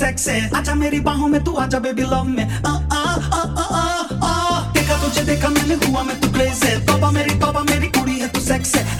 Sex है आजा मेरी बाहों में तू आजा बेबी लव में आ आ देखा तुझे देखा मैंने हुआ मैं तू क्रेज है बाबा मेरी बाबा मेरी कुड़ी है तू सेक्स है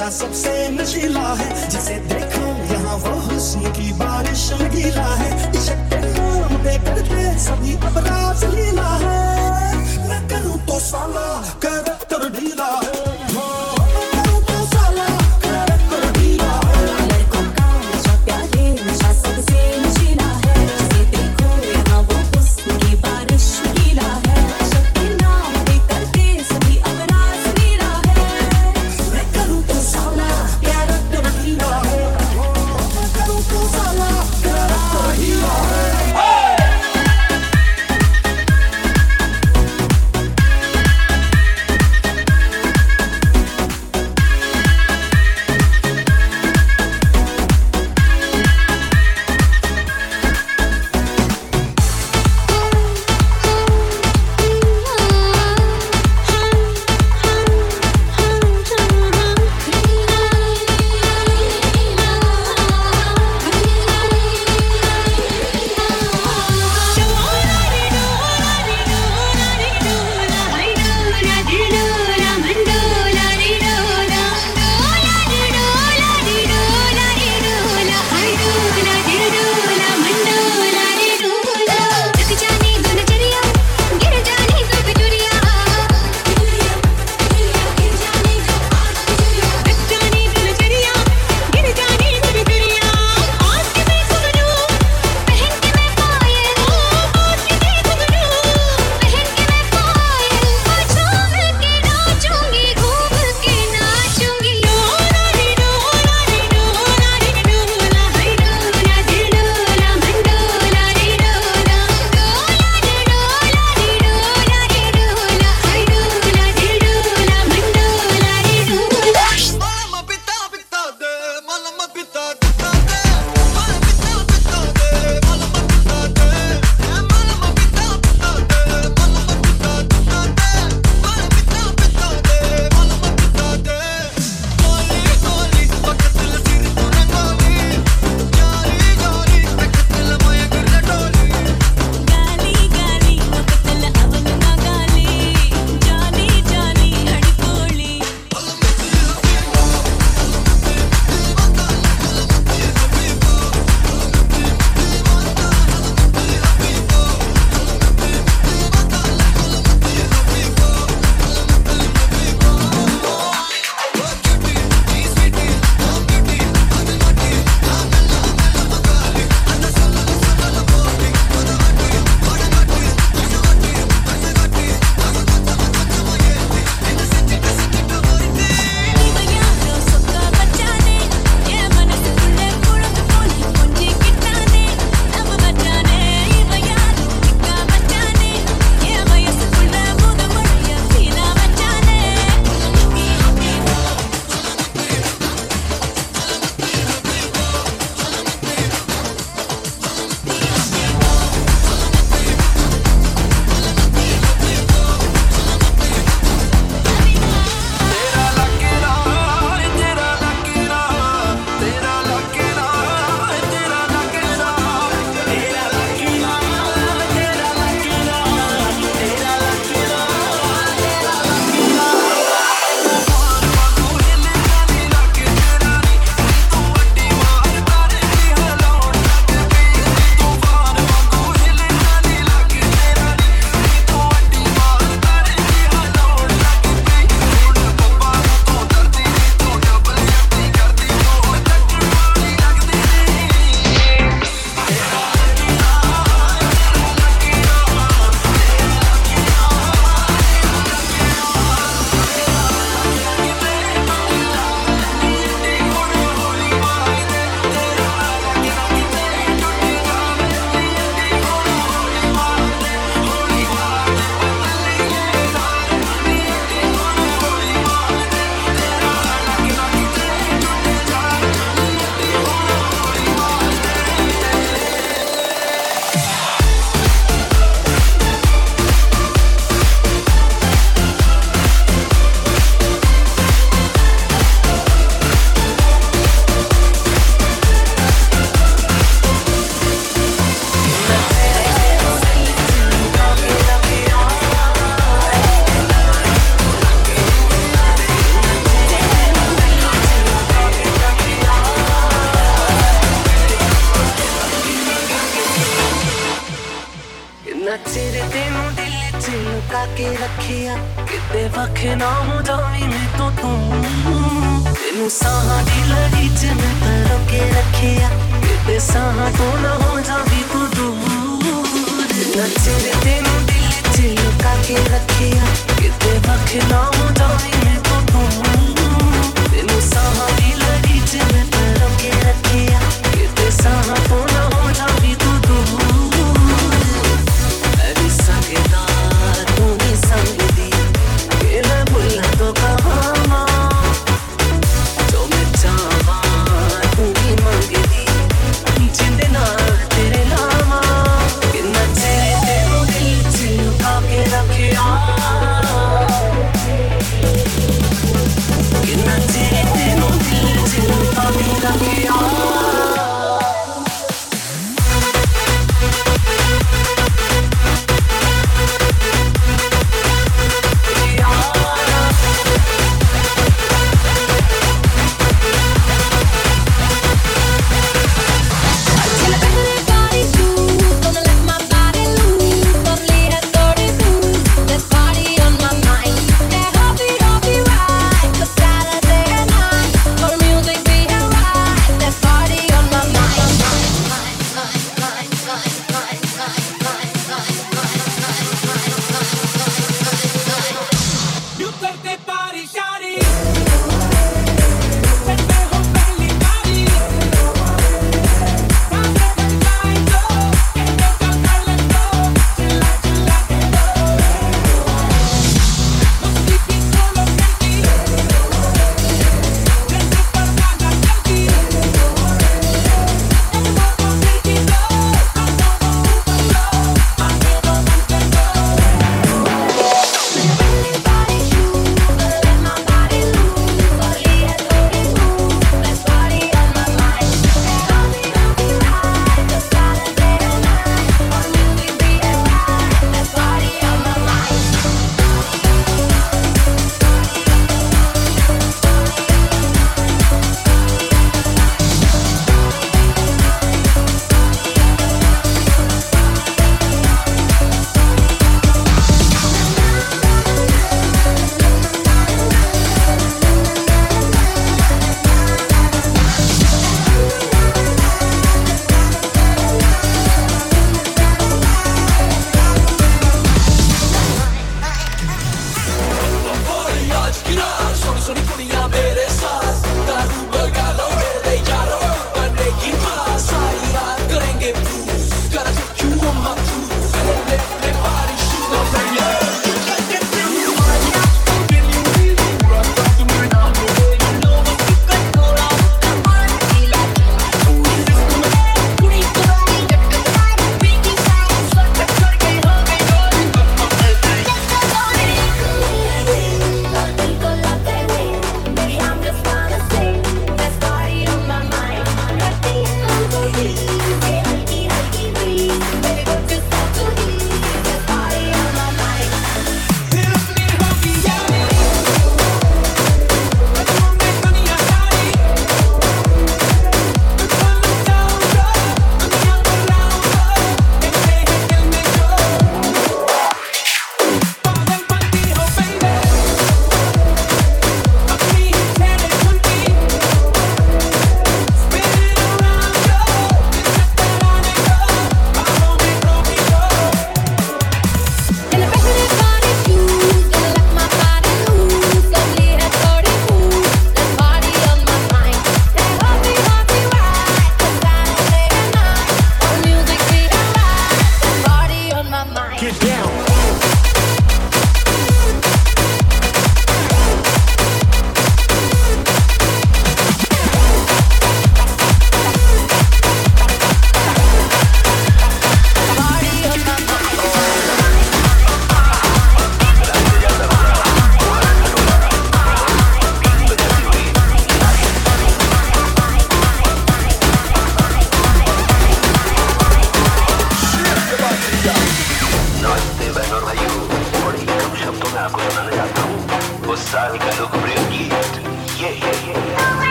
नशा सबसे नशीला है। जिसे देखो, यहाँ वो हुस्न की बारिश में गीला है। इश्क के नाम पे करते सभी अपराध लिए।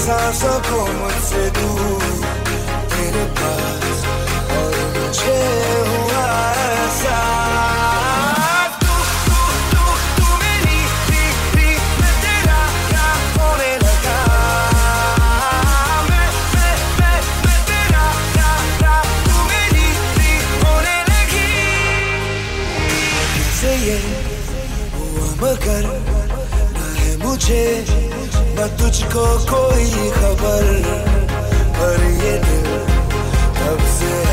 सांसों को मुझसे दूर तेरे पास और मुझे हुआ ऐसा। मगर ना न तुझको कोई खबर पर ये दिल तब से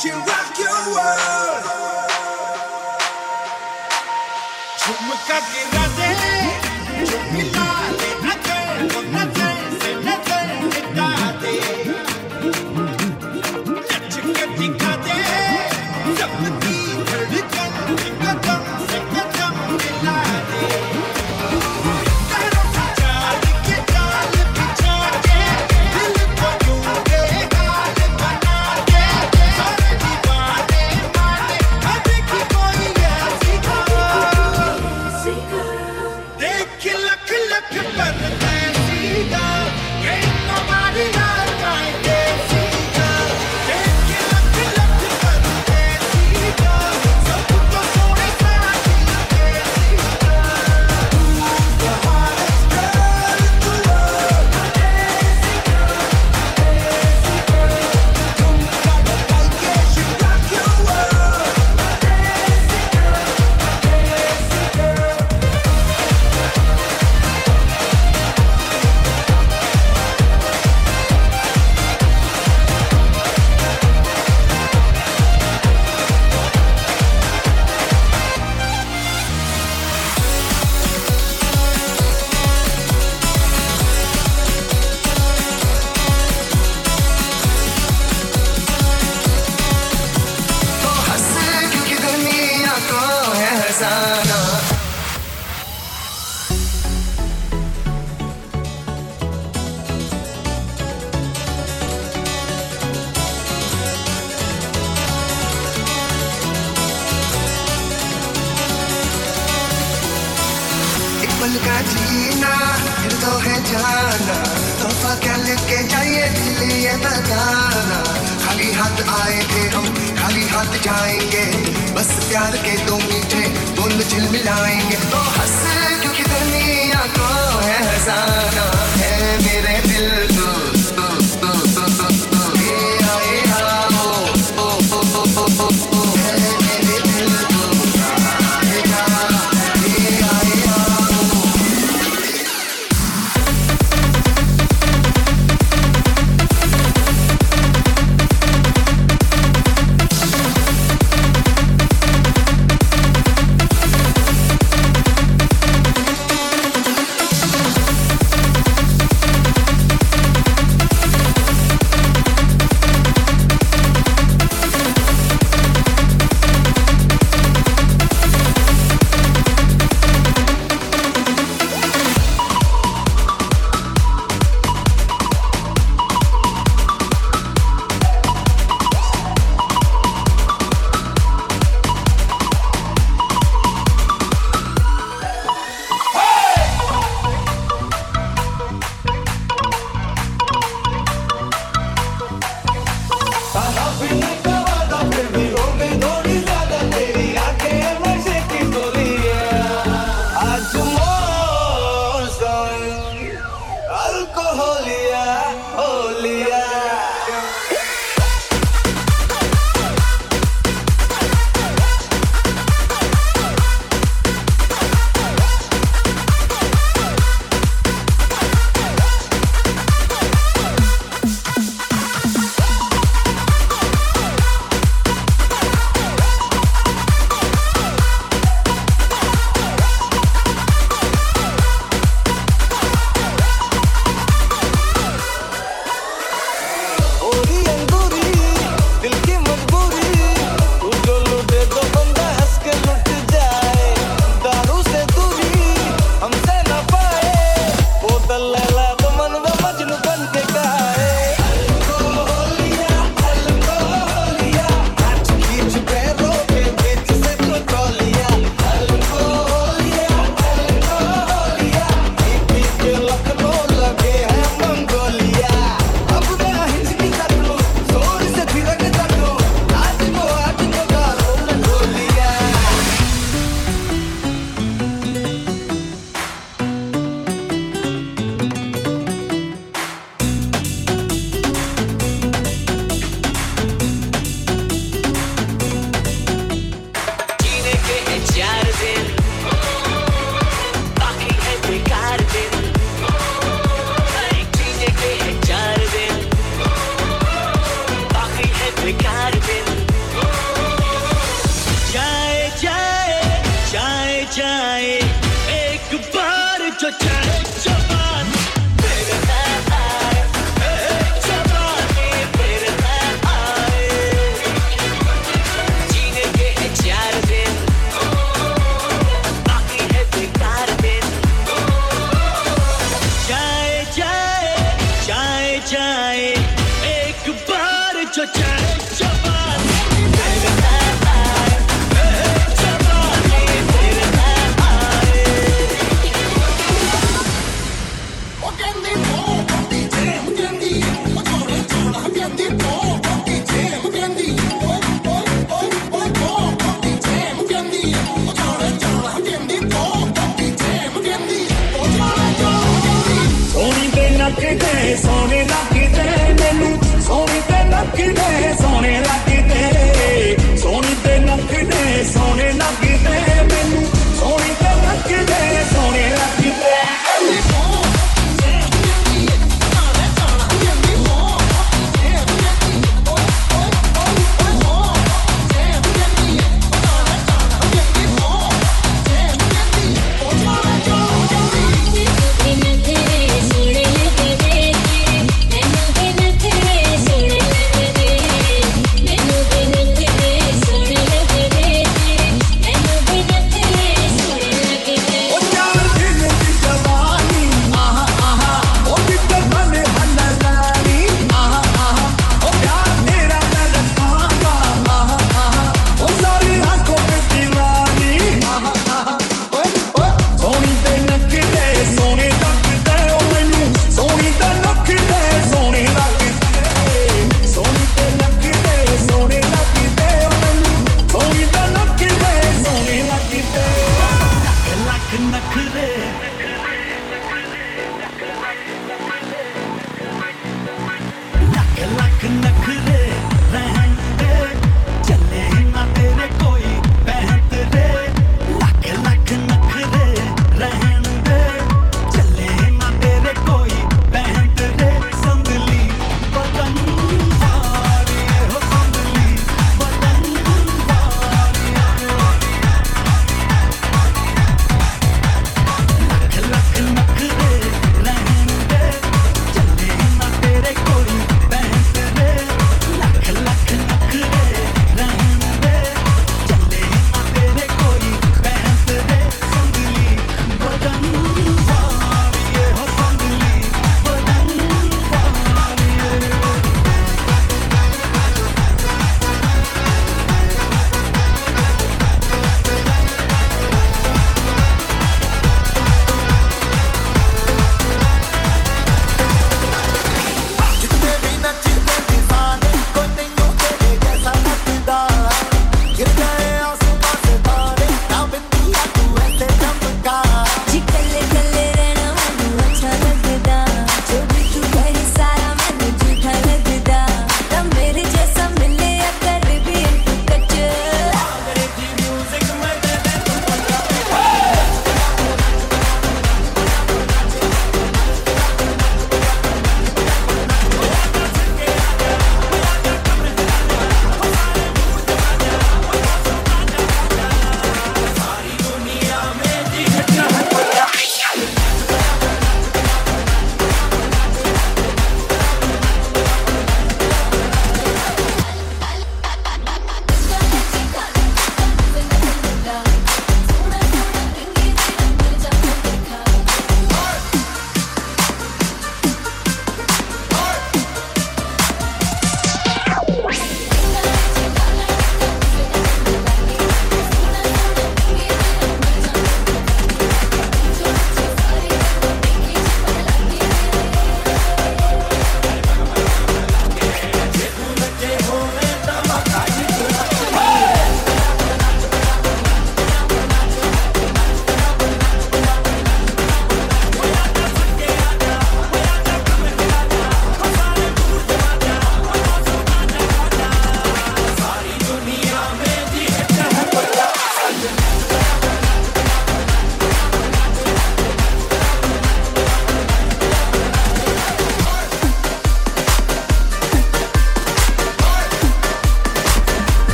She rock your world. Chumka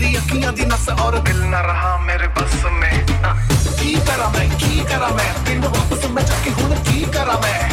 मेरी अखियाँ दी नस और दिल ना रहा मेरे बस में। हाँ, की करा मैं, की करा मैं? पिंड वापस मैं चक्की हूँ, की करा मैं?